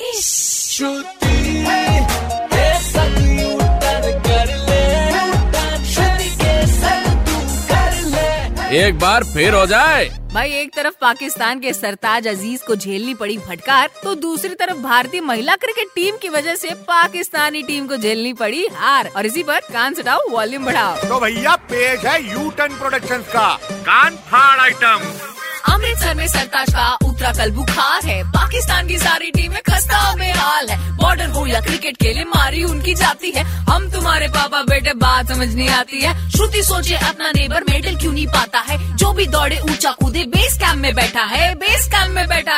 एक बार फिर हो जाए। भाई एक तरफ़ पाकिस्तान के सरताज अज़ीज़ को झेलनी पड़ी भटकार तो दूसरी तरफ़ भारतीय महिला क्रिकेट टीम की वजह से पाकिस्तानी टीम को झेलनी पड़ी हार। और इसी पर कान सुटाओ वॉल्यूम बढ़ाओ। तो भैया पेश है यू टर्न प्रोडक्शन का। कान फाड़ आइटम अमृतसर में सरताज का उतरा कल बुखार है। पाकिस्तान की सारी टीमें खस्ता में हाल है। बॉर्डर हो या क्रिकेट के लिए मारी उनकी जाती है। हम तुम्हारे पापा बेटे बात समझ नहीं आती है। श्रुति सोचे अपना नेबर मेडल क्यों नहीं पाता है? जो भी दौड़े ऊँचा कूदे बेस कैम्प में बैठा है। बेस कैम्प में बैठा